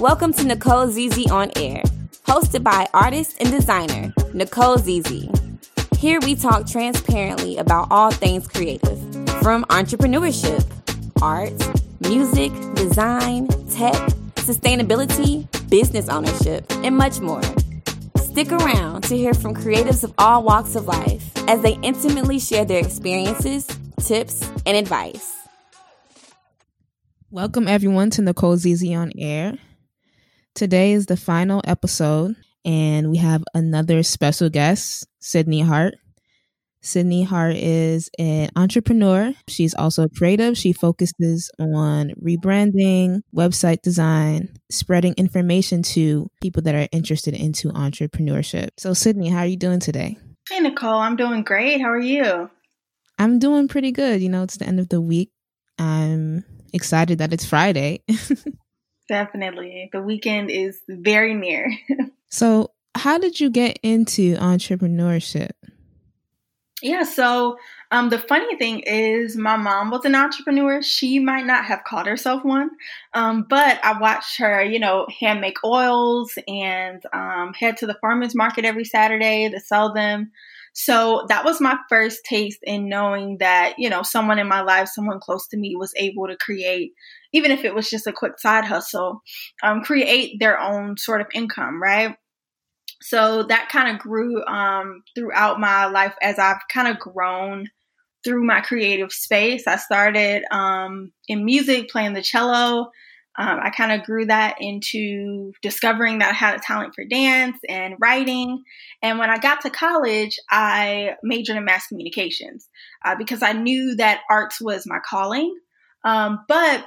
Welcome to Nicole ZZ on Air, hosted by artist and designer Nicole ZZ. Here we talk transparently about all things creative, from entrepreneurship, art, music, design, tech, sustainability, business ownership, and much more. Stick around to hear from creatives of all walks of life as they intimately share their experiences, tips, and advice. Welcome, everyone, to Nicole ZZ on Air. Today is the final episode, and we have another special guest, Sydney Hart. Sydney Hart is an entrepreneur. She's also creative. She focuses on rebranding, website design, spreading information to people that are interested into entrepreneurship. So, Sydney, how are you doing today? Hey, Nicole, I'm doing great. How are you? I'm doing pretty good. You know, it's the end of the week. I'm excited that it's Friday. Definitely. The weekend is very near. so, how did you get into entrepreneurship? Yeah, so um, the funny thing is, my mom was an entrepreneur. She might not have called herself one, um, but I watched her, you know, hand make oils and um, head to the farmers market every Saturday to sell them. So that was my first taste in knowing that, you know, someone in my life, someone close to me was able to create, even if it was just a quick side hustle, um, create their own sort of income, right? So that kind of grew um, throughout my life as I've kind of grown through my creative space. I started um, in music, playing the cello, um, I kind of grew that into discovering that I had a talent for dance and writing. And when I got to college, I majored in mass communications uh, because I knew that arts was my calling. Um, but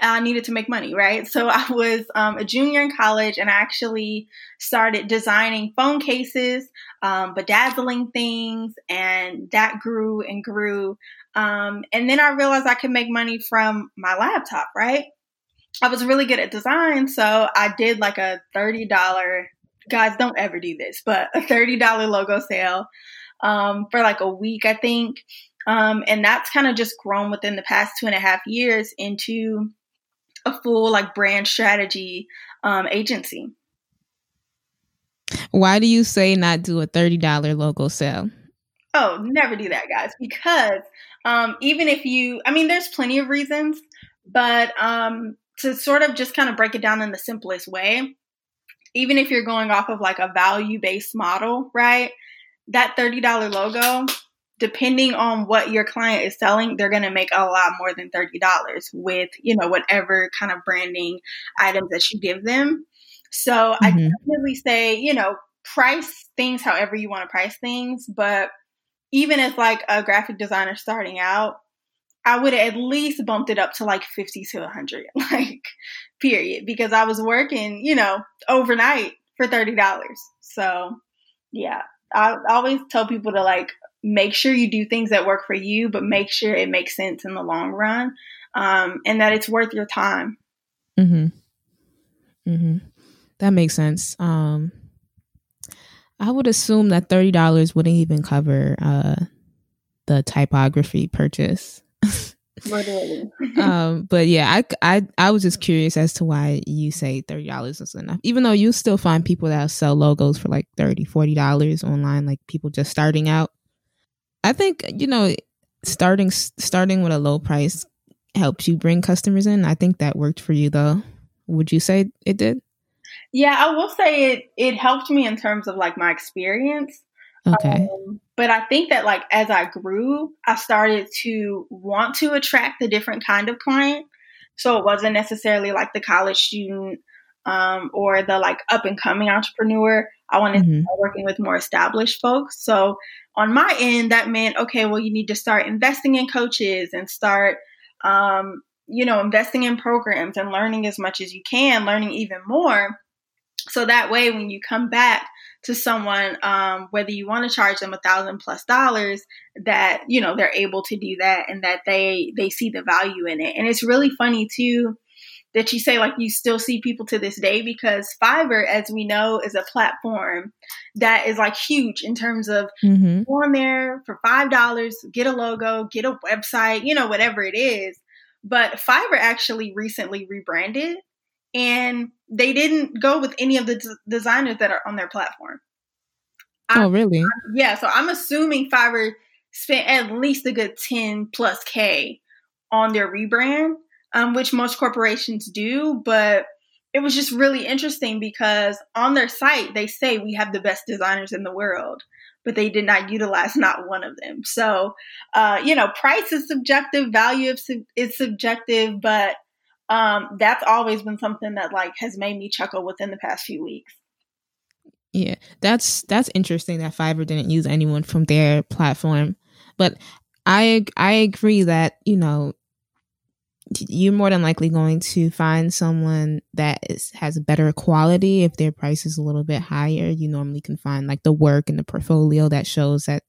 I needed to make money, right? So I was um, a junior in college and I actually started designing phone cases, um, bedazzling things, and that grew and grew. Um, and then I realized I could make money from my laptop, right? I was really good at design, so I did like a $30 guys don't ever do this, but a $30 logo sale um, for like a week, I think. Um, and that's kind of just grown within the past two and a half years into a full like brand strategy um, agency. Why do you say not do a $30 logo sale? Oh, never do that, guys, because um, even if you, I mean, there's plenty of reasons, but um, to sort of just kind of break it down in the simplest way, even if you're going off of like a value based model, right? That $30 logo, depending on what your client is selling, they're going to make a lot more than $30 with, you know, whatever kind of branding items that you give them. So mm-hmm. I definitely say, you know, price things however you want to price things, but even as like a graphic designer starting out, I would at least bumped it up to like 50 to 100, like, period, because I was working, you know, overnight for $30. So, yeah, I always tell people to like make sure you do things that work for you, but make sure it makes sense in the long run um, and that it's worth your time. Mm hmm. Mm hmm. That makes sense. Um, I would assume that $30 wouldn't even cover uh, the typography purchase. um, but yeah, I, I I was just curious as to why you say thirty dollars is enough, even though you still find people that sell logos for like 30 40 dollars online, like people just starting out. I think you know starting starting with a low price helps you bring customers in. I think that worked for you though. Would you say it did? Yeah, I will say it it helped me in terms of like my experience. Okay. Um, but I think that like as I grew, I started to want to attract a different kind of client. So it wasn't necessarily like the college student um, or the like up and coming entrepreneur. I wanted mm-hmm. to start working with more established folks. So on my end, that meant okay, well, you need to start investing in coaches and start, um, you know, investing in programs and learning as much as you can, learning even more. So that way, when you come back to someone, um, whether you want to charge them a thousand plus dollars, that you know they're able to do that and that they they see the value in it. And it's really funny too that you say like you still see people to this day because Fiverr, as we know, is a platform that is like huge in terms of mm-hmm. go on there for five dollars, get a logo, get a website, you know, whatever it is. But Fiverr actually recently rebranded and they didn't go with any of the d- designers that are on their platform. Oh, I'm, really? I'm, yeah. So I'm assuming Fiverr spent at least a good 10 plus K on their rebrand, um, which most corporations do. But it was just really interesting because on their site, they say we have the best designers in the world, but they did not utilize not one of them. So, uh, you know, price is subjective, value is subjective, but um, that's always been something that like has made me chuckle within the past few weeks. Yeah, that's that's interesting that Fiverr didn't use anyone from their platform, but I I agree that you know you're more than likely going to find someone that is, has better quality if their price is a little bit higher. You normally can find like the work and the portfolio that shows that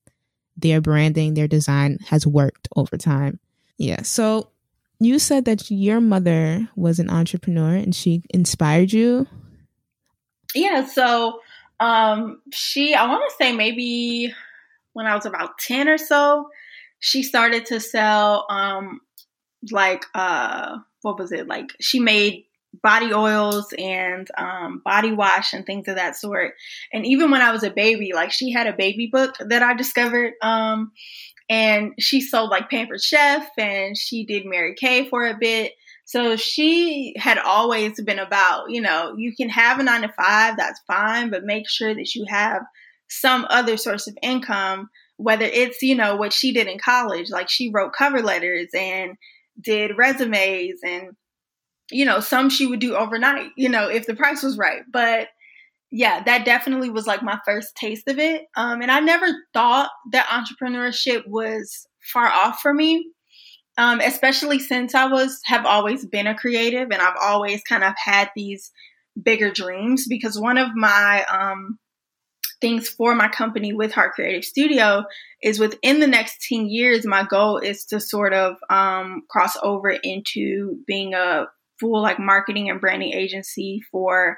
their branding, their design has worked over time. Yeah. So you said that your mother was an entrepreneur and she inspired you. Yeah. So um, she, I want to say maybe when I was about 10 or so, she started to sell, um, like, uh, what was it? Like, she made body oils and um, body wash and things of that sort. And even when I was a baby, like, she had a baby book that I discovered. Um, and she sold like Pampered Chef and she did Mary Kay for a bit. So she had always been about, you know, you can have a nine to five, that's fine, but make sure that you have some other source of income, whether it's, you know, what she did in college. Like she wrote cover letters and did resumes and, you know, some she would do overnight, you know, if the price was right. But yeah, that definitely was like my first taste of it. Um, and I never thought that entrepreneurship was far off for me um, especially since I was have always been a creative and I've always kind of had these bigger dreams because one of my um, things for my company with Hart Creative Studio is within the next 10 years, my goal is to sort of um, cross over into being a full like marketing and branding agency for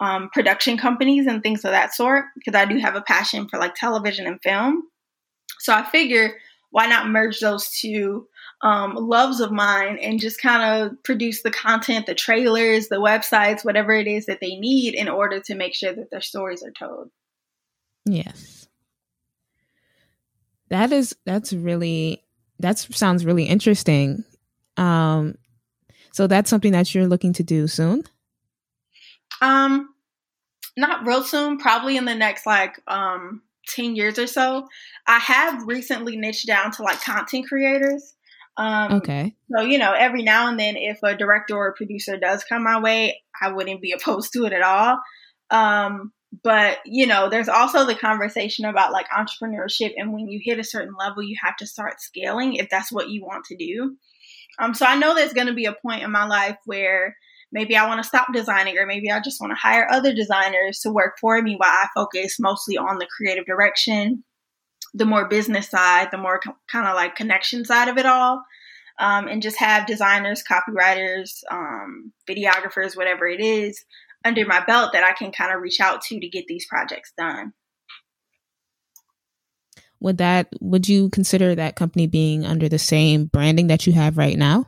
um, production companies and things of that sort because I do have a passion for like television and film. So I figure why not merge those two um, loves of mine and just kind of produce the content, the trailers, the websites, whatever it is that they need in order to make sure that their stories are told. Yes. That is that's really that sounds really interesting. Um so that's something that you're looking to do soon? Um not real soon, probably in the next like um 10 years or so. I have recently niched down to like content creators. Um, okay. So, you know, every now and then, if a director or producer does come my way, I wouldn't be opposed to it at all. Um, but, you know, there's also the conversation about like entrepreneurship. And when you hit a certain level, you have to start scaling if that's what you want to do. Um, so I know there's going to be a point in my life where maybe I want to stop designing, or maybe I just want to hire other designers to work for me while I focus mostly on the creative direction the more business side, the more co- kind of like connection side of it all. Um, and just have designers, copywriters, um, videographers, whatever it is, under my belt that I can kind of reach out to to get these projects done. Would that would you consider that company being under the same branding that you have right now?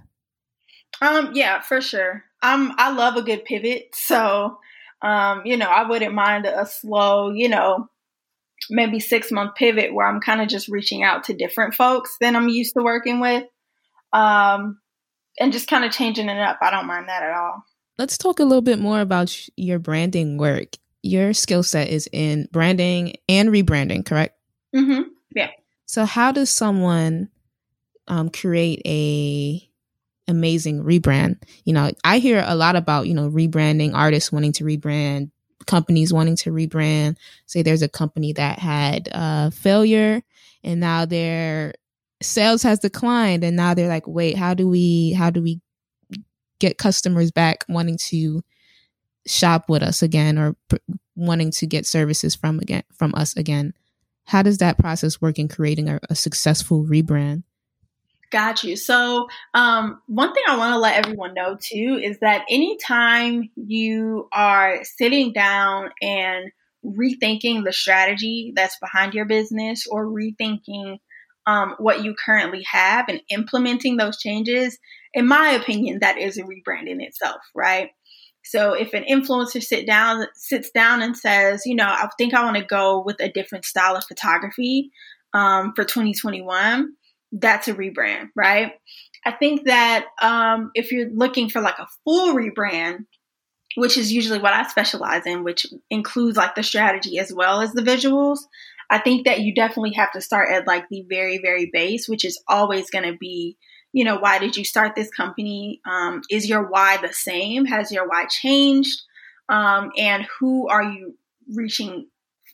Um, yeah, for sure. Um, I love a good pivot, so um, you know, I wouldn't mind a slow, you know, maybe six month pivot where I'm kind of just reaching out to different folks than I'm used to working with. Um, and just kind of changing it up. I don't mind that at all. Let's talk a little bit more about your branding work. Your skill set is in branding and rebranding, correct? Mm-hmm. Yeah. So, how does someone um, create a amazing rebrand? You know, I hear a lot about you know rebranding, artists wanting to rebrand, companies wanting to rebrand. Say there's a company that had uh, failure and now their sales has declined and now they're like, wait, how do we how do we get customers back wanting to shop with us again or pr- wanting to get services from again from us again? How does that process work in creating a, a successful rebrand? Got you. So, um, one thing I want to let everyone know too is that anytime you are sitting down and rethinking the strategy that's behind your business or rethinking um, what you currently have and implementing those changes, in my opinion, that is a rebrand in itself, right? So if an influencer sit down sits down and says, you know, I think I want to go with a different style of photography um, for 2021, that's a rebrand, right? I think that um, if you're looking for like a full rebrand, which is usually what I specialize in, which includes like the strategy as well as the visuals. I think that you definitely have to start at like the very, very base, which is always going to be, you know, why did you start this company? Um, is your why the same? Has your why changed? Um, and who are you reaching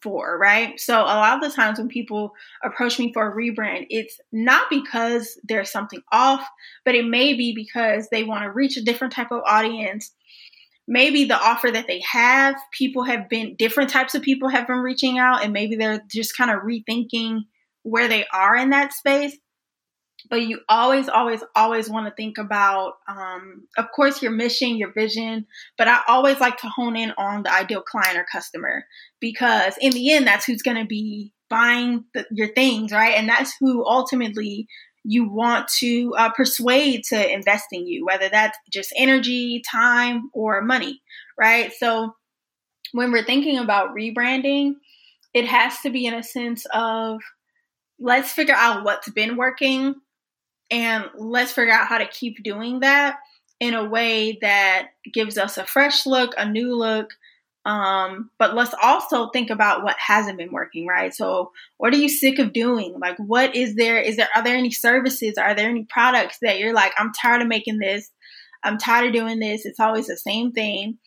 for, right? So a lot of the times when people approach me for a rebrand, it's not because there's something off, but it may be because they want to reach a different type of audience maybe the offer that they have, people have been different types of people have been reaching out, and maybe they're just kind of rethinking where they are in that space. But you always, always, always want to think about, um, of course, your mission, your vision. But I always like to hone in on the ideal client or customer because, in the end, that's who's going to be buying the, your things, right? And that's who ultimately you want to uh, persuade to invest in you, whether that's just energy, time, or money, right? So when we're thinking about rebranding, it has to be in a sense of let's figure out what's been working and let's figure out how to keep doing that in a way that gives us a fresh look, a new look, um, but let's also think about what hasn't been working, right? So, what are you sick of doing? Like, what is there? Is there, are there any services? Are there any products that you're like, I'm tired of making this? I'm tired of doing this. It's always the same thing.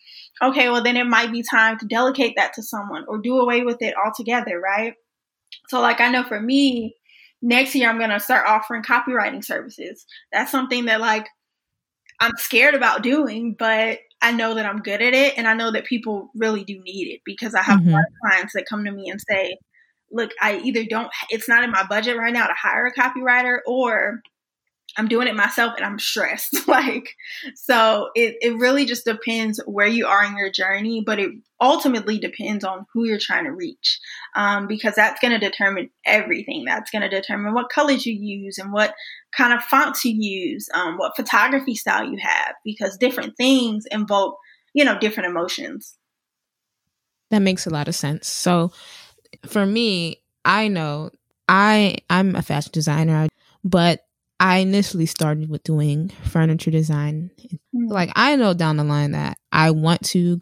Okay, well, then it might be time to delegate that to someone or do away with it altogether, right? So, like, I know for me, next year I'm going to start offering copywriting services. That's something that, like, I'm scared about doing, but I know that I'm good at it and I know that people really do need it because I have mm-hmm. a lot of clients that come to me and say, look, I either don't, it's not in my budget right now to hire a copywriter or I'm doing it myself and I'm stressed. like, so it, it really just depends where you are in your journey, but it ultimately depends on who you're trying to reach. Um, because that's going to determine everything. That's going to determine what colors you use and what kind of fonts you use, um, what photography style you have, because different things invoke, you know, different emotions. That makes a lot of sense. So for me, I know I I'm a fashion designer, but I initially started with doing furniture design. Mm-hmm. Like I know down the line that I want to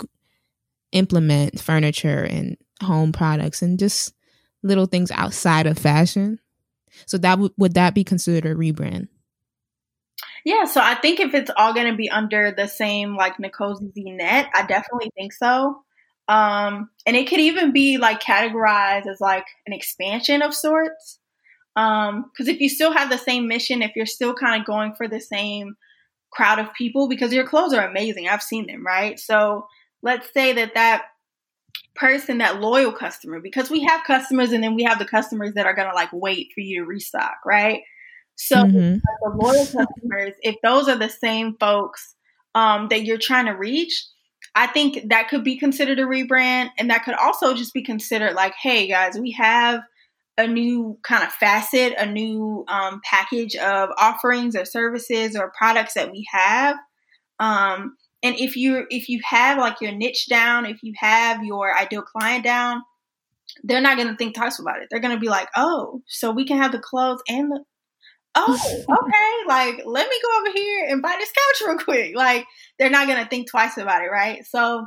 implement furniture and home products and just little things outside of fashion. So that would would that be considered a rebrand? Yeah, so I think if it's all going to be under the same like Nicole ZZ net, I definitely think so. Um, and it could even be like categorized as like an expansion of sorts. Um, because if you still have the same mission, if you're still kind of going for the same crowd of people, because your clothes are amazing, I've seen them, right? So let's say that that person, that loyal customer, because we have customers and then we have the customers that are gonna like wait for you to restock, right? So mm-hmm. the loyal customers, if those are the same folks um, that you're trying to reach, I think that could be considered a rebrand, and that could also just be considered like, hey guys, we have a new kind of facet, a new um, package of offerings or services or products that we have. Um, and if you if you have like your niche down, if you have your ideal client down, they're not going to think twice about it. They're going to be like, "Oh, so we can have the clothes and the oh, okay, like let me go over here and buy this couch real quick. Like they're not gonna think twice about it, right? So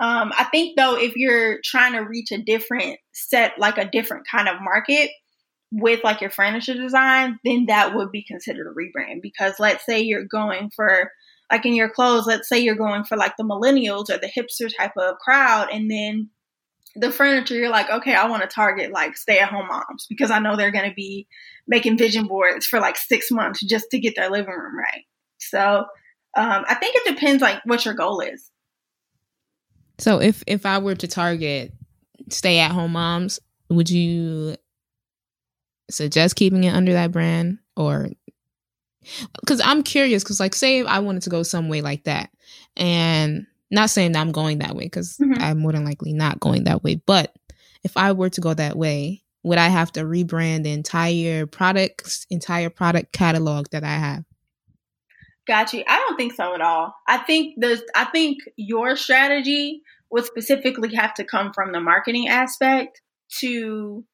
um, I think though, if you're trying to reach a different set, like a different kind of market with like your furniture design, then that would be considered a rebrand. Because let's say you're going for like in your clothes, let's say you're going for like the millennials or the hipster type of crowd, and then the furniture, you're like, okay, I want to target like stay at home moms because I know they're going to be making vision boards for like six months just to get their living room right. So um, I think it depends like what your goal is. So if if I were to target stay at home moms, would you suggest keeping it under that brand or because I'm curious because like say I wanted to go some way like that and not saying that I'm going that way because mm-hmm. I'm more than likely not going that way. But if I were to go that way, would I have to rebrand the entire products, entire product catalog that I have? Got you. I don't think so at all. I think the I think your strategy would specifically have to come from the marketing aspect to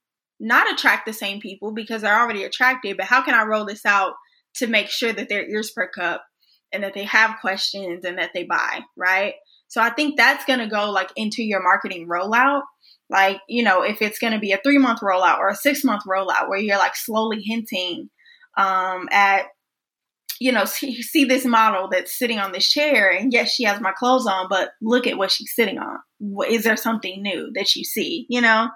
not attract the same people because they're already attracted, but how can I roll this out to make sure that their ears perk up and that they have questions and that they buy, right? So I think that's going to go like into your marketing rollout. Like, you know, if it's going to be a three month rollout or a six month rollout where you're like slowly hinting um, at you know, see, see this model that's sitting on this chair, and yes, she has my clothes on, but look at what she's sitting on. Is there something new that you see? You know,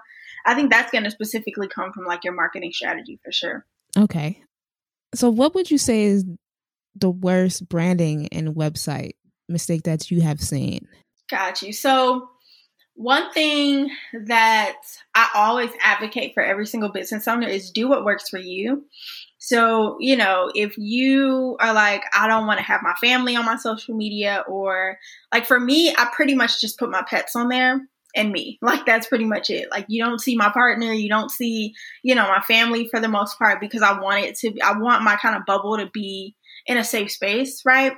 I think that's going to specifically come from like your marketing strategy for sure. Okay. So, what would you say is the worst branding and website mistake that you have seen? Got you. So, one thing that I always advocate for every single business owner is do what works for you. So, you know, if you are like, I don't want to have my family on my social media, or like for me, I pretty much just put my pets on there and me. Like that's pretty much it. Like you don't see my partner, you don't see, you know, my family for the most part because I want it to I want my kind of bubble to be in a safe space, right?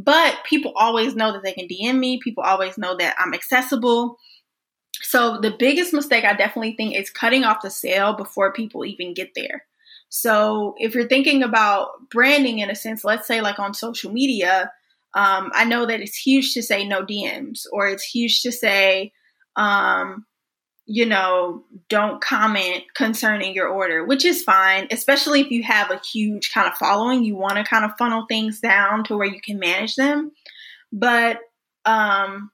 But people always know that they can DM me. People always know that I'm accessible. So the biggest mistake I definitely think is cutting off the sale before people even get there. So if you're thinking about branding in a sense, let's say like on social media, um, I know that it's huge to say no DMs or it's huge to say, um, you know, don't comment concerning your order, which is fine, especially if you have a huge kind of following. You want to kind of funnel things down to where you can manage them. But um,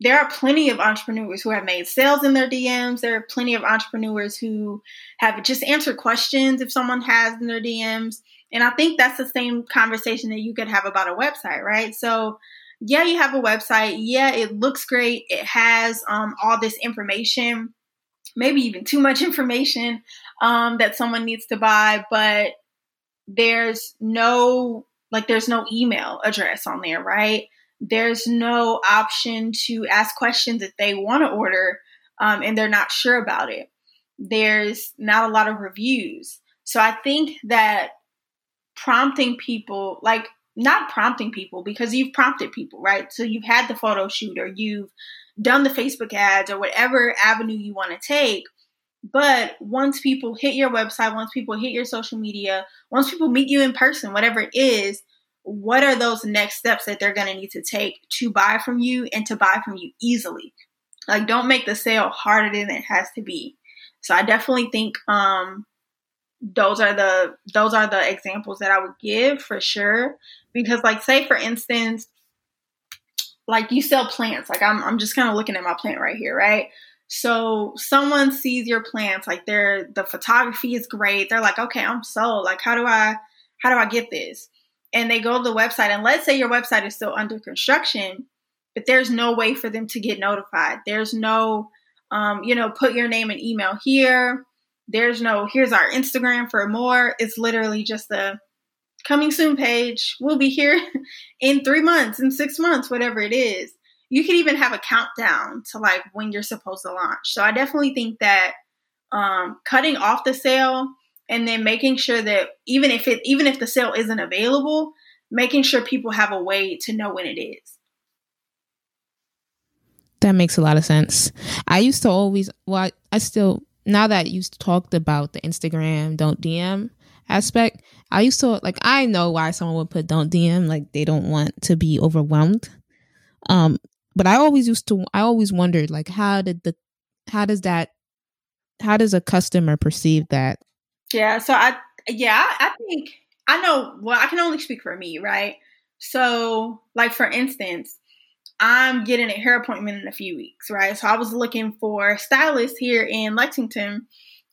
there are plenty of entrepreneurs who have made sales in their DMs. There are plenty of entrepreneurs who have just answered questions if someone has in their DMs. And I think that's the same conversation that you could have about a website, right? So, yeah, you have a website. Yeah, it looks great. It has um, all this information, maybe even too much information um, that someone needs to buy, but there's no like there's no email address on there, right? there's no option to ask questions if they want to order um, and they're not sure about it. There's not a lot of reviews. So I think that prompting people, like not prompting people because you've prompted people, right? So you've had the photo shoot or you've done the Facebook ads or whatever avenue you want to take. But once people hit your website, once people hit your social media, once people meet you in person, whatever it is, what are those next steps that they're going to need to take to buy from you and to buy from you easily like don't make the sale harder than it has to be so i definitely think um those are the those are the examples that i would give for sure. Because like say for instance like you sell plants. Like i'm, I'm just kind of looking at my plant right here right? So someone sees your plants like they're the photography is great. They're like okay i'm sold. Like how do i how do i get this? And they go to the website and let's say your website is still under construction but there's no way for them to get notified. There's no um, you know put your name and email here there's no here's our instagram for more. It's literally just the coming soon page. We'll be here in three months in six months whatever it is. You can even have a countdown to like when you're supposed to launch. So i definitely think that um, cutting off the sale and then making sure that even if it even if the sale isn't available making sure people have a way to know when it is. That makes a lot of sense. I used to always well i, I still now that you talked about the instagram don't dm aspect i used to like i know why someone would put don't dm like they don't want to be overwhelmed um but i always used to i always wondered like how did the how does that how does a customer perceive that yeah, so I yeah, I think I know well, I can only speak for me, right? So, like for instance, I'm getting a hair appointment in a few weeks, right? So I was looking for a stylist here in Lexington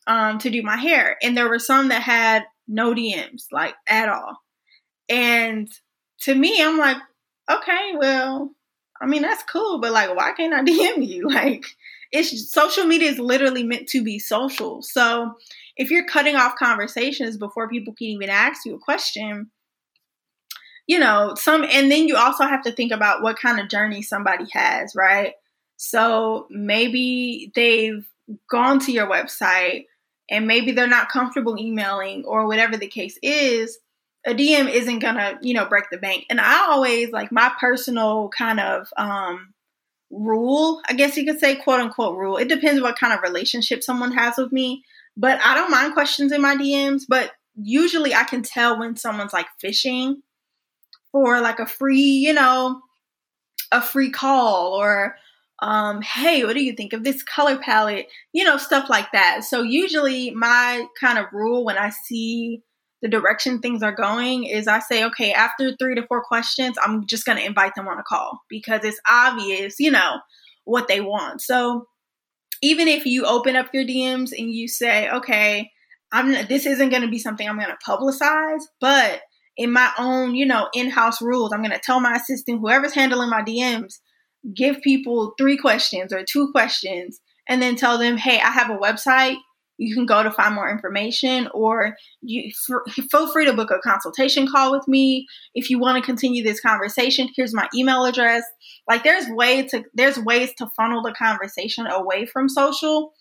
um, to do my hair, and there were some that had no DMs, like at all. And to me, I'm like, okay, well, I mean that's cool, but like, why can't I DM you? Like, it's social media is literally meant to be social, so if you're cutting off conversations before people can even ask you a question, you know, some, and then you also have to think about what kind of journey somebody has, right? So maybe they've gone to your website and maybe they're not comfortable emailing or whatever the case is. a DM isn't gonna, you know, break the bank. And I always like my personal kind of um rule, I guess you could say, quote unquote rule. It depends what kind of relationship someone has with me. But I don't mind questions in my DMs, but usually I can tell when someone's like fishing for like a free, you know, a free call or um, hey, what do you think of this color palette? You know, stuff like that. So usually my kind of rule when I see the direction things are going is I say, okay, after three to four questions, I'm just going to invite them on a call because it's obvious, you know, what they want. So even if you open up your DMs and you say, okay, I'm this isn't going to be something I'm going to publicize, but in my own, you know, in-house rules, I'm going to tell my assistant, whoever's handling my DMs, give people three questions or two questions and then tell them, hey, I have a website. You can go to find more information, or you feel free to book a consultation call with me if you want to continue this conversation. Here's my email address. Like, there's way to there's ways to funnel the conversation away from social,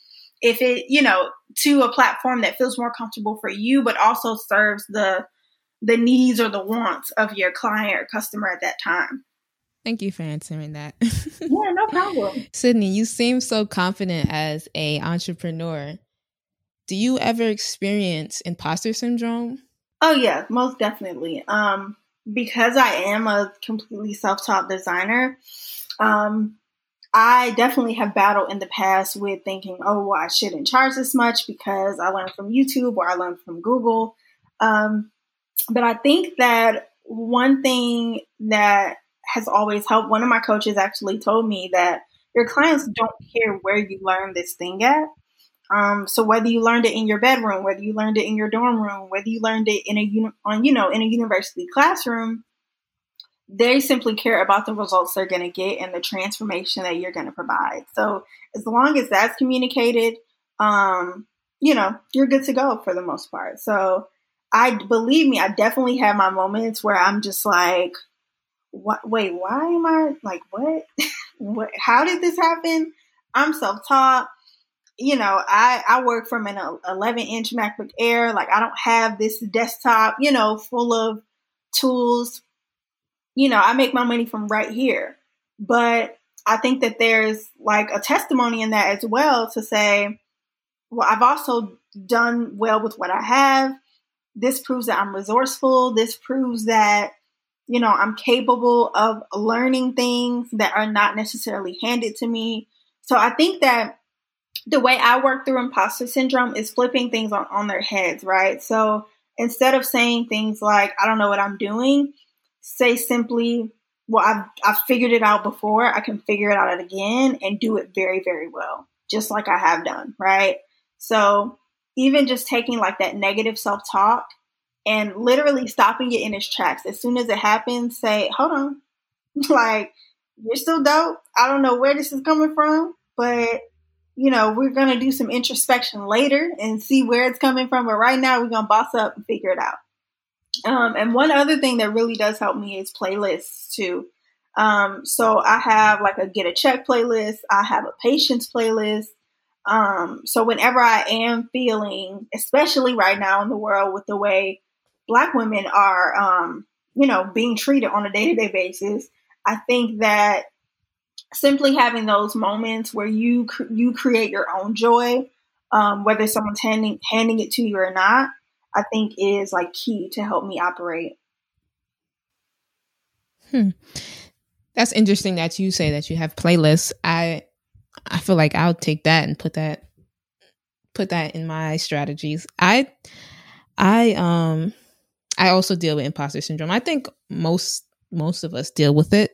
if it you know to a platform that feels more comfortable for you, but also serves the the needs or the wants of your client or customer at that time. Thank you for answering that. yeah, no problem. Sydney, you seem so confident as a entrepreneur. Do you ever experience imposter syndrome? Oh yeah, most definitely. Um, because I am a completely self-taught designer, um, I definitely have battled in the past with thinking, oh, well, I shouldn't charge this much because I learned from YouTube or I learned from Google. Um, but I think that one thing that has always helped. One of my coaches actually told me that your clients don't care where you learn this thing at. Um, so whether you learned it in your bedroom, whether you learned it in your dorm room, whether you learned it in a uni- on you know in a university classroom, they simply care about the results they're going to get and the transformation that you're going to provide. So as long as that's communicated, um, you know, you're good to go for the most part. So I believe me, I definitely have my moments where I'm just like, what wait why am i like what? What how did this happen? I'm self-taught. You know i i work from an 11 inch macbook air. Like i don't have this desktop you know full of tools. You know i make my money from right here. But i think that there's like a testimony in that as well to say well i've also done well with what i have this proves that i'm resourceful this proves that you know, I'm capable of learning things that are not necessarily handed to me. So I think that the way I work through imposter syndrome is flipping things on, on their heads, right? So instead of saying things like, I don't know what I'm doing, say simply, well, I've, I've figured it out before. I can figure it out again and do it very, very well, just like I have done, right? So even just taking like that negative self talk and literally stopping it in its tracks. As soon as it happens, say, hold on. like, you're still dope. I don't know where this is coming from, but you know, we're gonna do some introspection later and see where it's coming from. But right now we're gonna boss up and figure it out. Um, and one other thing that really does help me is playlists too. Um, so I have like a get a check playlist, I have a patience playlist. Um, so whenever I am feeling, especially right now in the world with the way black women are, um, you know, being treated on a day to day basis, I think that simply having those moments where you you create your own joy, um, whether someone's handing handing it to you or not, I think is like key to help me operate. Hmm. That's interesting that you say that you have playlists. I I feel like I'll take that and put that put that in my strategies. I I um I also deal with imposter syndrome. I think most most of us deal with it.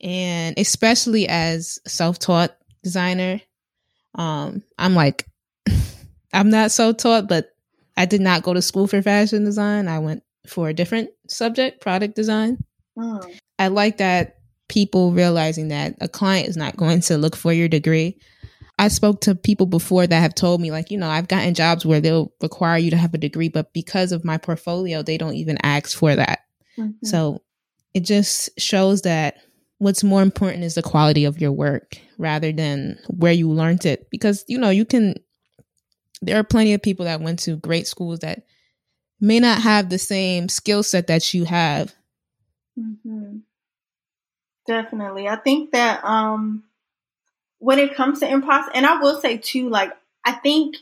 And especially as self-taught designer, um, I'm like I'm not so taught, but I did not go to school for fashion design. I went for a different subject, product design. Oh. I like that people realizing that a client is not going to look for your degree. I spoke to people before that have told me, like, you know, I've gotten jobs where they'll require you to have a degree, but because of my portfolio, they don't even ask for that. Mm-hmm. So it just shows that what's more important is the quality of your work rather than where you learned it. Because, you know, you can, there are plenty of people that went to great schools that may not have the same skill set that you have. Mm-hmm. Definitely. I think that um when it comes to imposter, and I will say too, like, I think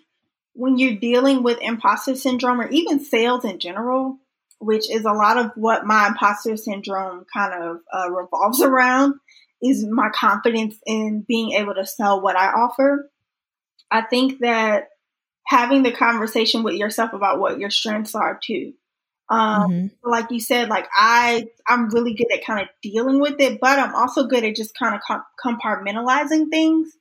when you're dealing with imposter syndrome or even sales in general, which is a lot of what my imposter syndrome kind of uh, revolves around, is my confidence in being able to sell what I offer. I think that having the conversation with yourself about what your strengths are too. Um, mm-hmm. like you said, like I, I'm really good at kind of dealing with it, but I'm also good at just kind of compartmentalizing things.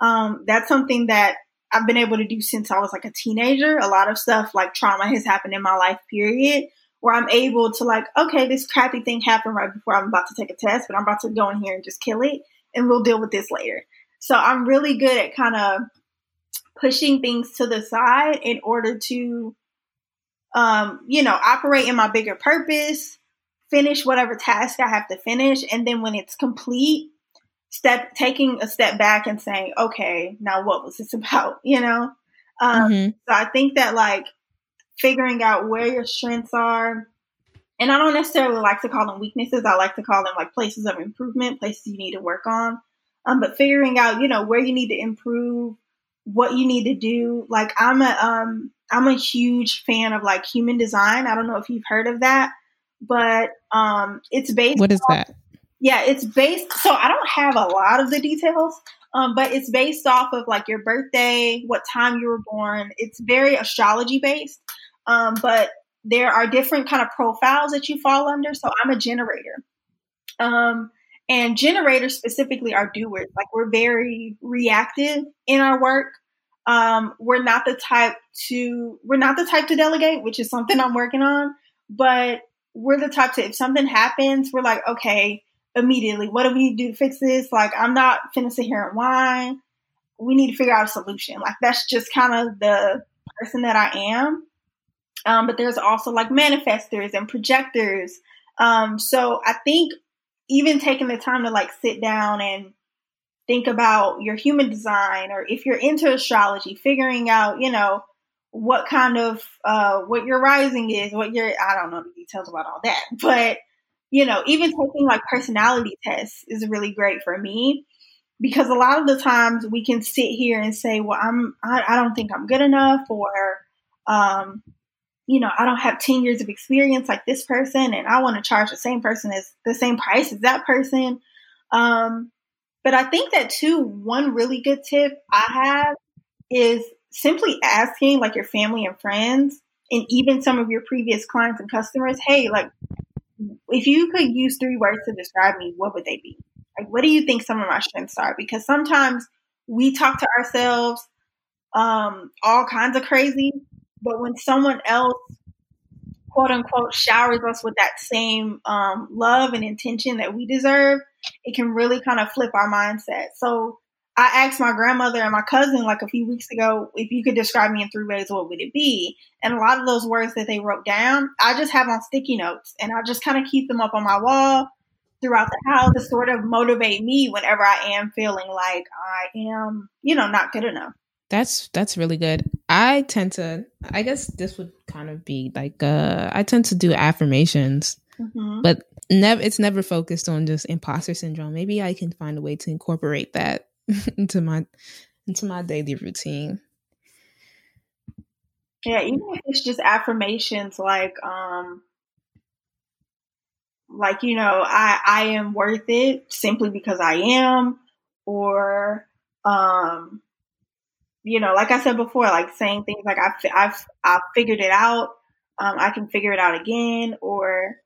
Um, that's something that I've been able to do since I was like a teenager. A lot of stuff like trauma has happened in my life, period, where I'm able to like, okay, this crappy thing happened right before I'm about to take a test, but I'm about to go in here and just kill it and we'll deal with this later. So I'm really good at kind of pushing things to the side in order to, um, you know, operate in my bigger purpose, finish whatever task I have to finish. And then when it's complete, step taking a step back and saying, okay, now what was this about? You know? Um, mm-hmm. so I think that like figuring out where your strengths are, and I don't necessarily like to call them weaknesses. I like to call them like places of improvement, places you need to work on. Um, but figuring out, you know, where you need to improve, what you need to do. Like I'm a um I'm a huge fan of like human design. I don't know if you've heard of that, but um it's based What is off, that? Yeah, it's based so I don't have a lot of the details. Um, but it's based off of like your birthday, what time you were born. It's very astrology based. Um, but there are different kind of profiles that you fall under. So I'm a generator. Um, and generators specifically are doers. Like we're very reactive in our work. Um, we're not the type to we're not the type to delegate, which is something I'm working on. But we're the type to if something happens, we're like, okay, immediately, what do we do to fix this? Like I'm not finna sit here and whine. We need to figure out a solution. Like that's just kind of the person that I am. Um, but there's also like manifestors and projectors. Um, so I think even taking the time to like sit down and think about your human design or if you're into astrology, figuring out, you know, what kind of uh what your rising is, what your I don't know the details about all that. But, you know, even taking like personality tests is really great for me because a lot of the times we can sit here and say, well, I'm I, I don't think I'm good enough or um you know, I don't have 10 years of experience like this person and I want to charge the same person as the same price as that person. Um, but I think that too, one really good tip I have is simply asking like your family and friends and even some of your previous clients and customers, hey, like if you could use three words to describe me, what would they be? Like what do you think some of my strengths are? Because sometimes we talk to ourselves um, all kinds of crazy but when someone else, quote unquote, showers us with that same um, love and intention that we deserve, it can really kind of flip our mindset. So I asked my grandmother and my cousin like a few weeks ago if you could describe me in three ways, what would it be? And a lot of those words that they wrote down, I just have on sticky notes and I just kind of keep them up on my wall throughout the house to sort of motivate me whenever I am feeling like I am, you know, not good enough. That's that's really good. I tend to I guess this would kind of be like uh I tend to do affirmations. Mm-hmm. But never it's never focused on just imposter syndrome. Maybe I can find a way to incorporate that into my into my daily routine. Yeah, even if it's just affirmations like um like you know, I I am worth it simply because I am or um you know, like I said before, like saying things like I've I've I've figured it out, um, I can figure it out again, or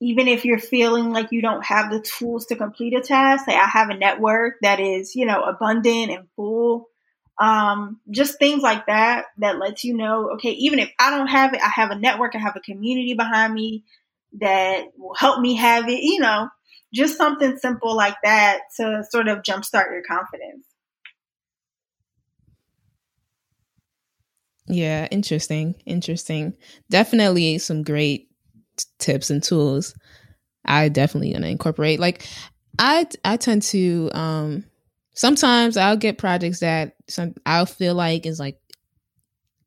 even if you're feeling like you don't have the tools to complete a task, say I have a network that is you know abundant and full. Um, just things like that that lets you know, okay, even if I don't have it, I have a network, I have a community behind me that will help me have it. You know, just something simple like that to sort of jumpstart your confidence. Yeah, interesting. Interesting. Definitely some great t- tips and tools. I definitely gonna incorporate. Like I I tend to um sometimes I'll get projects that some I'll feel like is like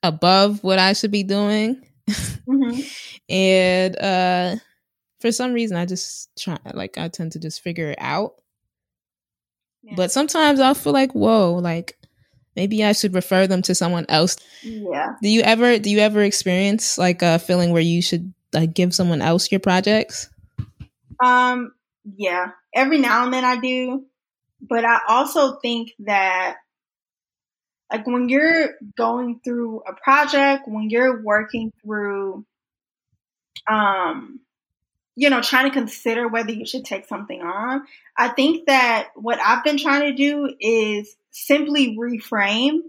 above what I should be doing. mm-hmm. and uh, for some reason, I just try like I tend to just figure it out. Yeah. But sometimes I'll feel like, whoa, like maybe I should refer them to someone else. Yeah. Do you ever do you ever experience like a feeling where you should like give someone else your projects? Um, yeah. Every now and then I do. But I also think that like when you're going through a project, when you're working through um you know, trying to consider whether you should take something on. I think that what I've been trying to do is simply reframe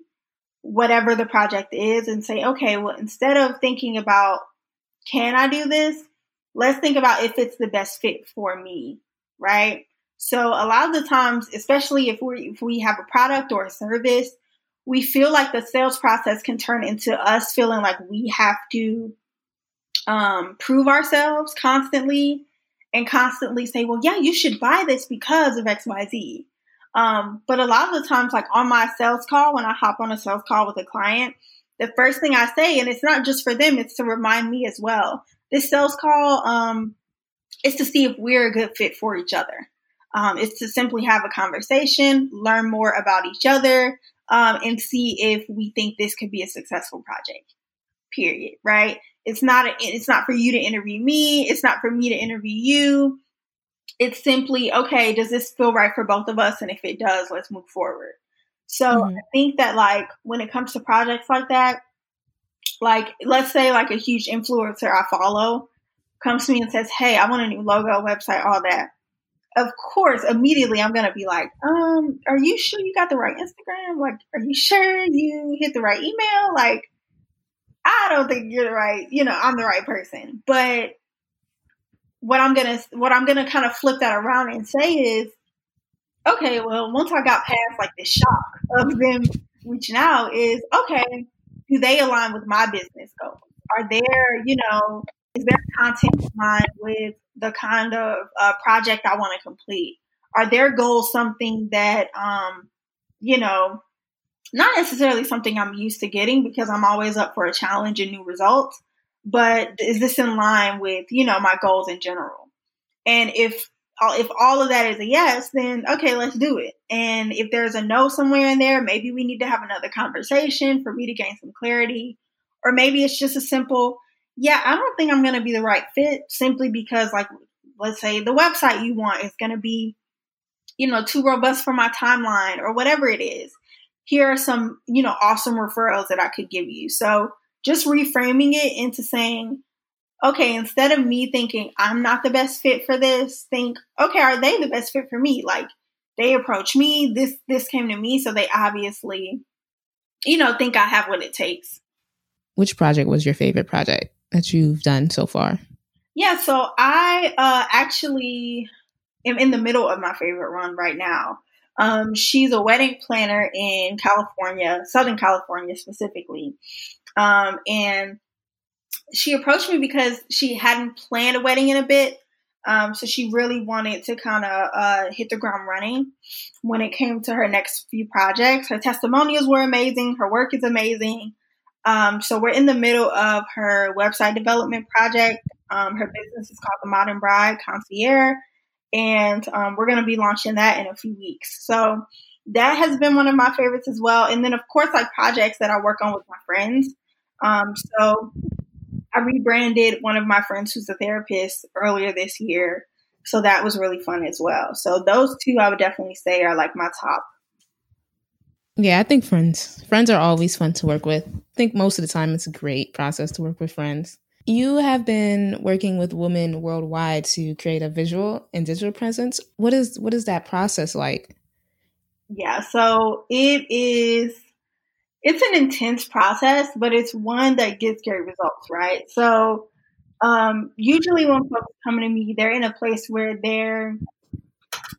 whatever the project is and say, okay, well, instead of thinking about, can I do this? Let's think about if it's the best fit for me, right? So a lot of the times, especially if we if we have a product or a service, we feel like the sales process can turn into us feeling like we have to um, prove ourselves constantly and constantly say, well, yeah, you should buy this because of XYZ. Um, but a lot of the times, like on my sales call, when I hop on a sales call with a client, the first thing I say, and it's not just for them, it's to remind me as well. This sales call um, is to see if we're a good fit for each other. Um, it's to simply have a conversation, learn more about each other, um, and see if we think this could be a successful project. Period. Right? It's not. A, it's not for you to interview me. It's not for me to interview you. It's simply okay. Does this feel right for both of us? And if it does, let's move forward. So mm-hmm. I think that like when it comes to projects like that, like let's say like a huge influencer I follow comes to me and says, "Hey, I want a new logo, website, all that." Of course, immediately I'm gonna be like, "Um, are you sure you got the right Instagram? Like, are you sure you hit the right email? Like, I don't think you're the right, you know, I'm the right person. But what I'm gonna what I'm gonna kind of flip that around and say is, okay, well, once I got past like the shock of them reaching out, is okay, do they align with my business goals? Are there, you know, is there content aligned with the kind of uh, project I want to complete? Are their goals something that, um, you know, not necessarily something I'm used to getting because I'm always up for a challenge and new results, but is this in line with, you know, my goals in general? And if if all of that is a yes, then okay, let's do it. And if there's a no somewhere in there, maybe we need to have another conversation for me to gain some clarity. Or maybe it's just a simple, yeah, I don't think I'm going to be the right fit simply because, like, let's say the website you want is going to be, you know, too robust for my timeline or whatever it is here are some, you know, awesome referrals that I could give you. So just reframing it into saying, okay, instead of me thinking I'm not the best fit for this, think, okay, are they the best fit for me? Like they approach me, this this came to me, so they obviously, you know, think I have what it takes. Which project was your favorite project that you've done so far? Yeah, so I uh actually am in the middle of my favorite run right now. Um, she's a wedding planner in California, Southern California specifically. Um, and she approached me because she hadn't planned a wedding in a bit. Um, so she really wanted to kind of uh, hit the ground running when it came to her next few projects. Her testimonials were amazing. Her work is amazing. Um, so we're in the middle of her website development project. Um, her business is called the Modern Bride Concierge and um, we're going to be launching that in a few weeks. So that has been one of my favorites as well. And then, of course, like projects that I work on with my friends. Um, so I rebranded one of my friends who's a therapist earlier this year. So that was really fun as well. So those two I would definitely say are like my top. Yeah, I think friends. Friends are always fun to work with. I think most of the time it's a great process to work with friends. You have been working with women worldwide to create a visual and digital presence. What is what is that process like? Yeah, so it is it's an intense process, but it's one that gets great results, right? So um, usually when folks come to me, they're in a place where they're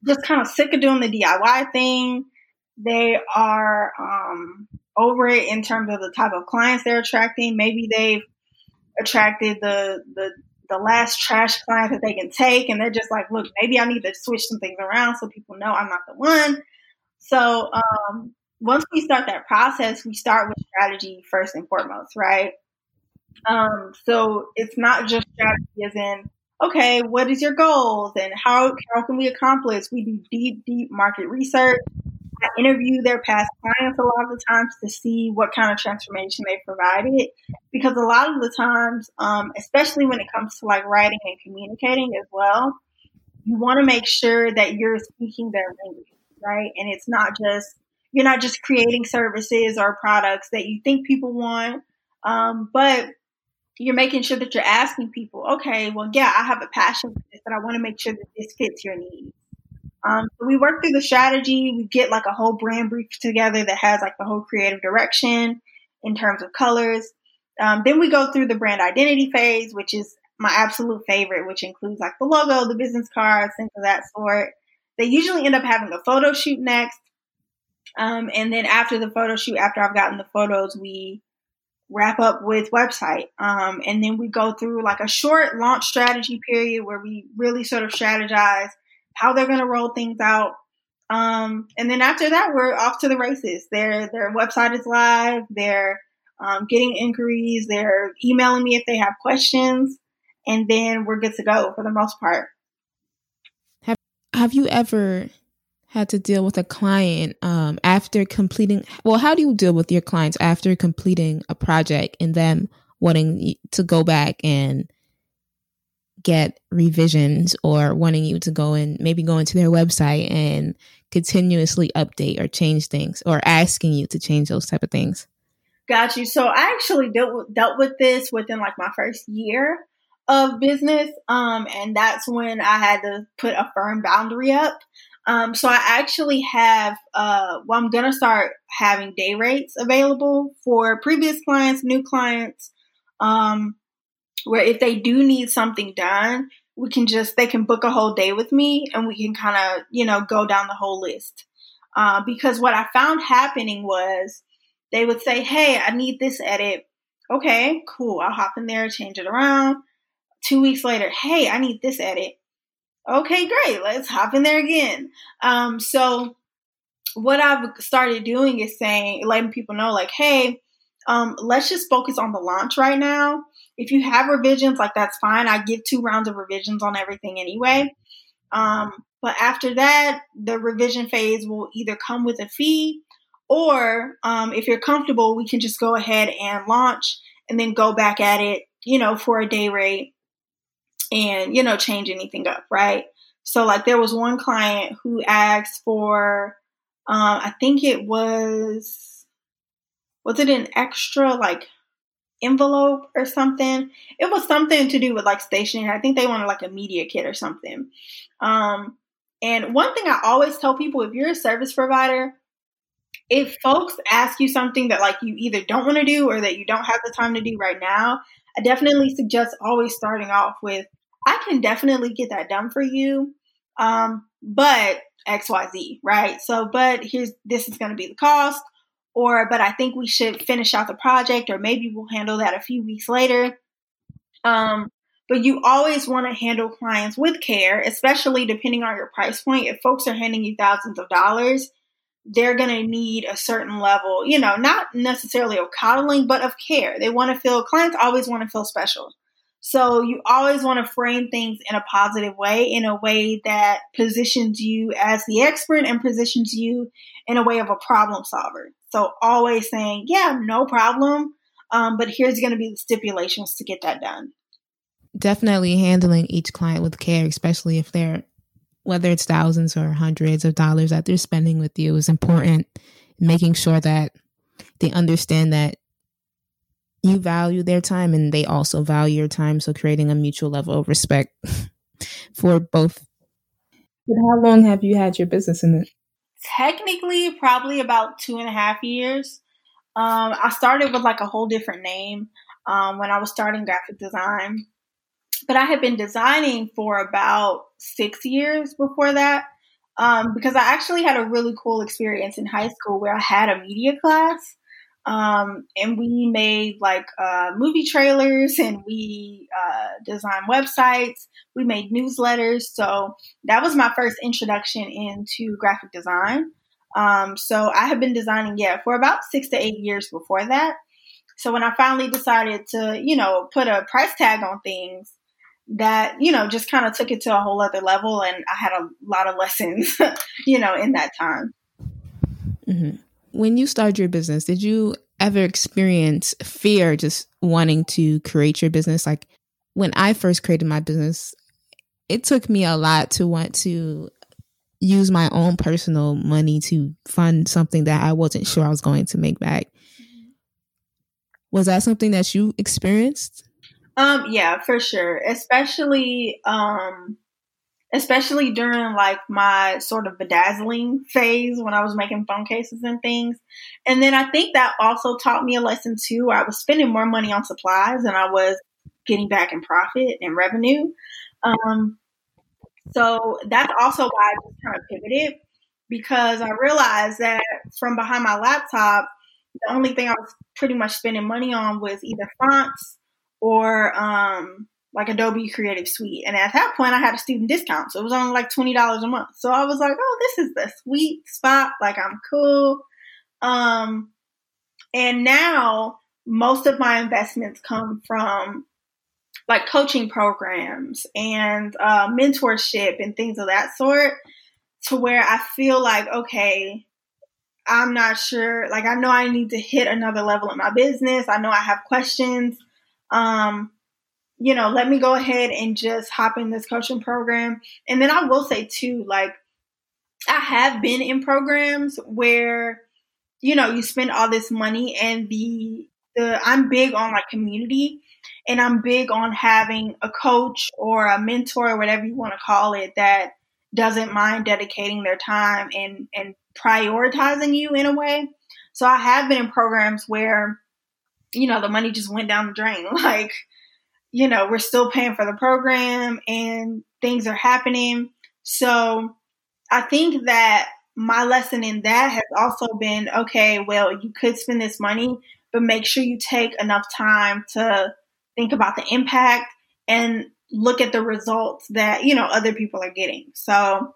just kind of sick of doing the DIY thing. They are um, over it in terms of the type of clients they're attracting. Maybe they've attracted the the the last trash client that they can take, and they're just like, look, maybe I need to switch some things around so people know I'm not the one. So um, once we start that process, we start with strategy first and foremost, right? Um, so it's not just strategy as in, okay, what is your goals and how, how can we accomplish? We do deep, deep market research. I interview their past clients a lot of the times to see what kind of transformation they provided. Because a lot of the times, um, especially when it comes to like writing and communicating as well, you want to make sure that you're speaking their language, right? And it's not just, you're not just creating services or products that you think people want, um, but you're making sure that you're asking people, okay, well, yeah, I have a passion for this, but I want to make sure that this fits your needs. Um, so we work through the strategy. We get like a whole brand brief together that has like the whole creative direction in terms of colors. Um, then we go through the brand identity phase, which is my absolute favorite, which includes like the logo, the business cards, things of that sort. They usually end up having a photo shoot next. Um, and then after the photo shoot, after I've gotten the photos, we wrap up with website. Um, and then we go through like a short launch strategy period where we really sort of strategize how they're going to roll things out. Um, and then after that, we're off to the races. Their their website is live. They're um, getting inquiries. They're emailing me if they have questions, and then we're good to go for the most part. Have Have you ever had to deal with a client um, after completing? Well, how do you deal with your clients after completing a project and them wanting to go back and get revisions or wanting you to go and maybe go into their website and continuously update or change things or asking you to change those type of things got you so i actually dealt with, dealt with this within like my first year of business um, and that's when i had to put a firm boundary up um, so i actually have uh, well i'm gonna start having day rates available for previous clients new clients um, where if they do need something done, we can just, they can book a whole day with me and we can kind of, you know, go down the whole list. Uh, because what I found happening was they would say, Hey, I need this edit. Okay, cool. I'll hop in there, change it around. Two weeks later, Hey, I need this edit. Okay, great. Let's hop in there again. Um, so what I've started doing is saying, letting people know like, Hey, um, let's just focus on the launch right now if you have revisions, like that's fine. I give two rounds of revisions on everything anyway. Um, but after that, the revision phase will either come with a fee or um, if you're comfortable, we can just go ahead and launch and then go back at it, you know, for a day rate and, you know, change anything up, right? So, like, there was one client who asked for, um, I think it was, was it an extra, like, envelope or something. It was something to do with like stationery. I think they wanted like a media kit or something. Um, and one thing I always tell people if you're a service provider, if folks ask you something that like you either don't want to do or that you don't have the time to do right now, I definitely suggest always starting off with, I can definitely get that done for you. Um, but XYZ, right? So, but here's this is going to be the cost or but I think we should finish out the project, or maybe we'll handle that a few weeks later. Um, but you always want to handle clients with care, especially depending on your price point. If folks are handing you thousands of dollars, they're going to need a certain level, you know, not necessarily of coddling, but of care. They want to feel, clients always want to feel special. So you always want to frame things in a positive way, in a way that positions you as the expert and positions you in a way of a problem solver. So always saying, yeah, no problem. Um, but here's going to be the stipulations to get that done. Definitely handling each client with care, especially if they're, whether it's thousands or hundreds of dollars that they're spending with you, is important. Making sure that they understand that you value their time and they also value your time. So creating a mutual level of respect for both. But how long have you had your business in it? technically probably about two and a half years. Um, I started with like a whole different name um, when I was starting graphic design, but I had been designing for about six years before that um, because I actually had a really cool experience in high school where I had a media class. Um, and we made like uh, movie trailers and we uh, designed websites. We made newsletters. So that was my first introduction into graphic design. Um, so I have been designing, yeah, for about six to eight years before that. So when I finally decided to, you know, put a price tag on things, that, you know, just kind of took it to a whole other level. And I had a lot of lessons, you know, in that time. Mm-hmm. When you started your business, did you ever experience fear just wanting to create your business? Like when I first created my business, it took me a lot to want to use my own personal money to fund something that I wasn't sure I was going to make back. Was that something that you experienced? Um, yeah, for sure. Especially, um, especially during like my sort of bedazzling phase when I was making phone cases and things. And then I think that also taught me a lesson too. I was spending more money on supplies than I was getting back in profit and revenue. Um, so that's also why I just kind of pivoted because I realized that from behind my laptop, the only thing I was pretty much spending money on was either fonts or um, like Adobe Creative Suite. And at that point, I had a student discount, so it was only like twenty dollars a month. So I was like, "Oh, this is the sweet spot. Like I'm cool." Um, and now most of my investments come from like coaching programs and uh, mentorship and things of that sort to where I feel like, okay, I'm not sure. Like, I know I need to hit another level in my business. I know I have questions. Um, you know, let me go ahead and just hop in this coaching program. And then I will say, too, like, I have been in programs where, you know, you spend all this money and the, the, I'm big on like community and I'm big on having a coach or a mentor or whatever you want to call it that doesn't mind dedicating their time and, and prioritizing you in a way. So I have been in programs where, you know, the money just went down the drain. Like, you know, we're still paying for the program and things are happening. So I think that my lesson in that has also been okay, well, you could spend this money, but make sure you take enough time to think about the impact and look at the results that, you know, other people are getting. So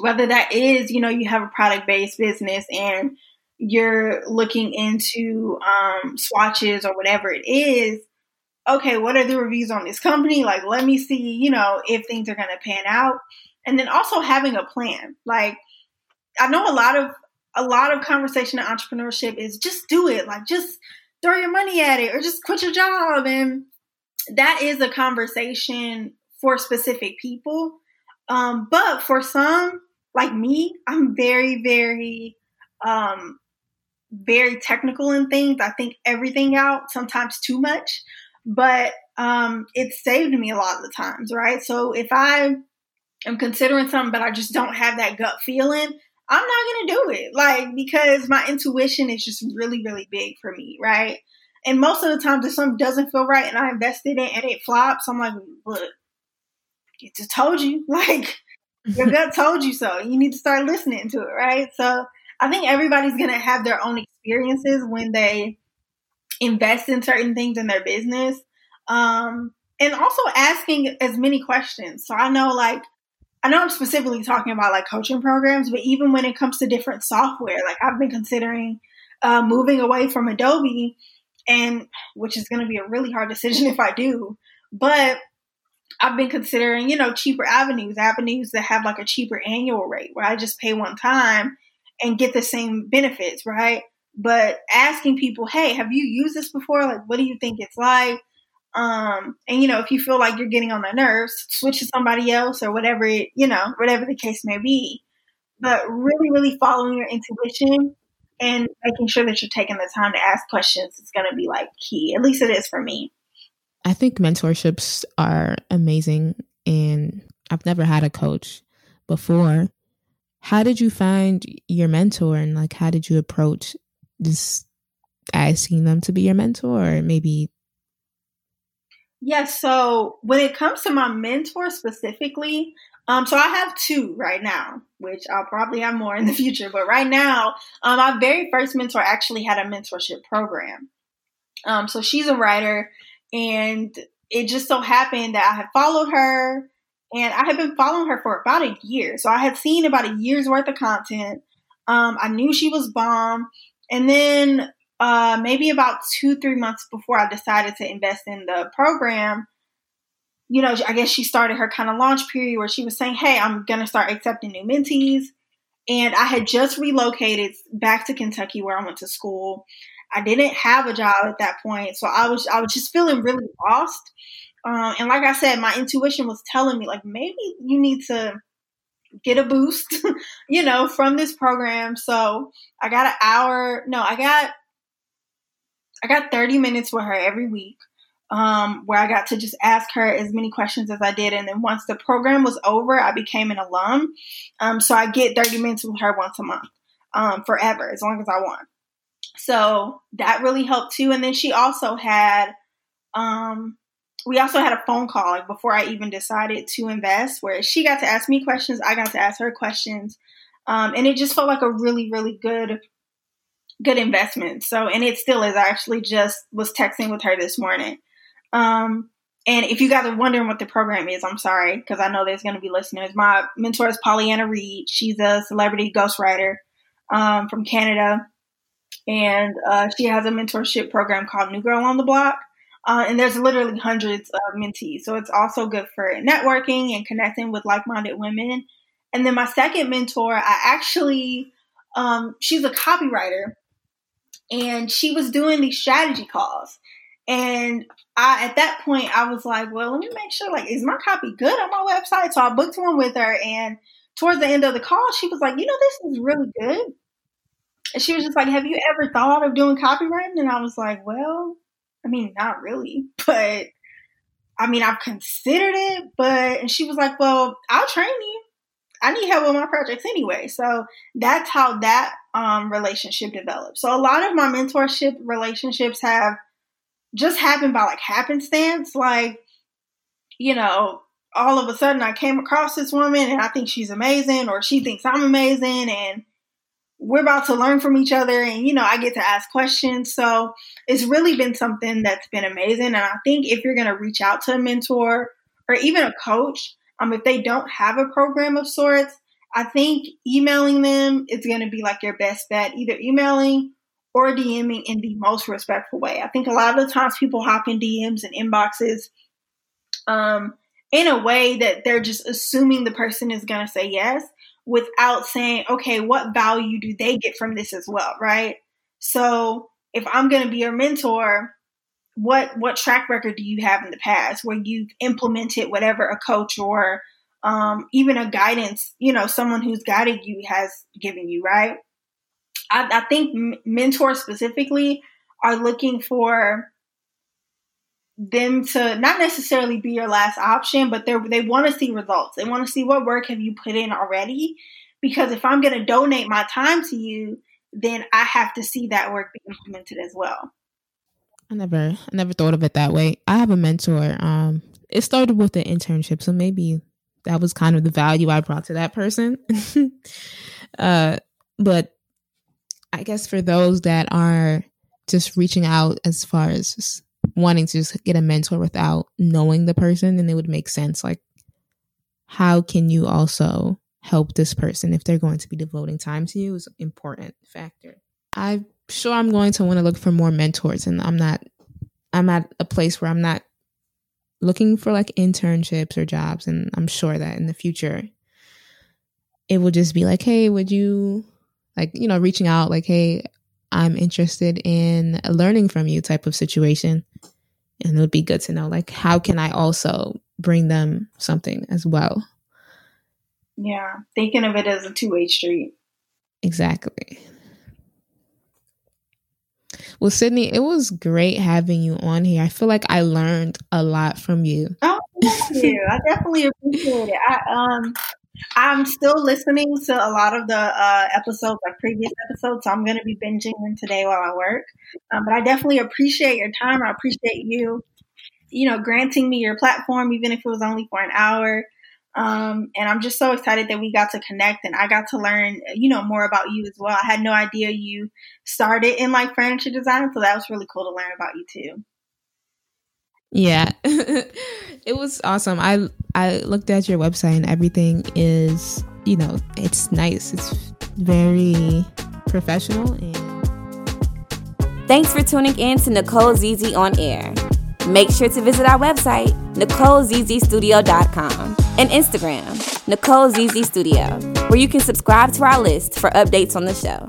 whether that is, you know, you have a product based business and you're looking into um, swatches or whatever it is, okay, what are the reviews on this company? Like, let me see, you know, if things are going to pan out. And then also having a plan. Like, I know a lot of a lot of conversation in entrepreneurship is just do it. Like, just throw your money at it or just quit your job. And that is a conversation for specific people. Um, but for some, like me, I'm very, very, um, very technical in things. I think everything out, sometimes too much, but um, it saved me a lot of the times, right? So if I am considering something, but I just don't have that gut feeling, I'm not gonna do it. Like because my intuition is just really, really big for me, right? And most of the times if something doesn't feel right and I invested in it and it flops, I'm like, look, it just told you. Like your gut told you so. You need to start listening to it, right? So I think everybody's gonna have their own experiences when they invest in certain things in their business. Um, and also asking as many questions. So I know like I know I'm specifically talking about like coaching programs, but even when it comes to different software, like I've been considering uh, moving away from Adobe, and which is going to be a really hard decision if I do. But I've been considering, you know, cheaper avenues, avenues that have like a cheaper annual rate where I just pay one time and get the same benefits, right? But asking people, hey, have you used this before? Like, what do you think it's like? Um, and you know, if you feel like you're getting on their nerves, switch to somebody else or whatever, it, you know, whatever the case may be. But really, really following your intuition and making sure that you're taking the time to ask questions is going to be like key. At least it is for me. I think mentorships are amazing, and I've never had a coach before. How did you find your mentor, and like, how did you approach just asking them to be your mentor, or maybe Yes. So when it comes to my mentor specifically, um, so I have two right now, which I'll probably have more in the future. But right now, um, my very first mentor actually had a mentorship program. Um, so she's a writer, and it just so happened that I had followed her, and I had been following her for about a year. So I had seen about a year's worth of content. Um, I knew she was bomb, and then uh, maybe about two, three months before I decided to invest in the program, you know, I guess she started her kind of launch period where she was saying, Hey, I'm going to start accepting new mentees. And I had just relocated back to Kentucky where I went to school. I didn't have a job at that point. So I was, I was just feeling really lost. Um, and like I said, my intuition was telling me like, maybe you need to get a boost, you know, from this program. So I got an hour. No, I got I got 30 minutes with her every week. Um, where I got to just ask her as many questions as I did. And then once the program was over, I became an alum. Um, so I get 30 minutes with her once a month, um, forever, as long as I want. So that really helped too. And then she also had, um, we also had a phone call like before I even decided to invest, where she got to ask me questions, I got to ask her questions, um, and it just felt like a really, really good, good investment. So, and it still is. I actually just was texting with her this morning. Um, and if you guys are wondering what the program is, I'm sorry because I know there's going to be listeners. My mentor is Pollyanna Reed. She's a celebrity ghostwriter um, from Canada, and uh, she has a mentorship program called New Girl on the Block. Uh, and there's literally hundreds of mentees. So it's also good for networking and connecting with like minded women. And then my second mentor, I actually, um, she's a copywriter and she was doing these strategy calls. And I, at that point, I was like, well, let me make sure, like, is my copy good on my website? So I booked one with her. And towards the end of the call, she was like, you know, this is really good. And she was just like, have you ever thought of doing copywriting? And I was like, well, I mean, not really, but I mean, I've considered it, but and she was like, "Well, I'll train you. I need help with my projects anyway." So that's how that um, relationship developed. So a lot of my mentorship relationships have just happened by like happenstance. Like, you know, all of a sudden I came across this woman and I think she's amazing, or she thinks I'm amazing, and we're about to learn from each other and you know i get to ask questions. So it's really been something that's been amazing. And i think if you're going to reach out to a mentor or even a coach um, if they don't have a program of sorts i think emailing them is going to be like your best bet either emailing or dming in the most respectful way. I think a lot of the times people hop in dms and inboxes um, in a way that they're just assuming the person is going to say yes without saying, okay, what value do they get from this as well, right? So if I'm going to be your mentor, what what track record do you have in the past where you've implemented whatever a coach or um, even a guidance, you know, someone who's guided you has given you, right? I, I think mentors specifically are looking for them to not necessarily be your last option, but they they want to see results. They want to see what work have you put in already. Because if I'm going to donate my time to you, then I have to see that work be implemented as well. I never, I never thought of it that way. I have a mentor. Um, it started with the internship, so maybe that was kind of the value I brought to that person. uh, but I guess for those that are just reaching out as far as wanting to just get a mentor without knowing the person, then it would make sense. Like, how can you also help this person if they're going to be devoting time to you is an important factor. I'm sure I'm going to want to look for more mentors and I'm not I'm at a place where I'm not looking for like internships or jobs and I'm sure that in the future it will just be like, "Hey, would you like, you know, reaching out like, "Hey, I'm interested in learning from you type of situation. And it would be good to know, like, how can I also bring them something as well? Yeah, thinking of it as a two way street. Exactly. Well, Sydney, it was great having you on here. I feel like I learned a lot from you. Oh, thank you. I definitely appreciate it. I um I'm still listening to a lot of the uh, episodes, like previous episodes. So I'm going to be binging them today while I work. Um, but I definitely appreciate your time. I appreciate you, you know, granting me your platform, even if it was only for an hour. Um, and I'm just so excited that we got to connect and I got to learn, you know, more about you as well. I had no idea you started in like furniture design, so that was really cool to learn about you too. Yeah. it was awesome. I I looked at your website and everything is, you know, it's nice. It's very professional and Thanks for tuning in to Nicole ZZ on Air. Make sure to visit our website, NicoleZZStudio.com, and Instagram, Nicole Studio, where you can subscribe to our list for updates on the show.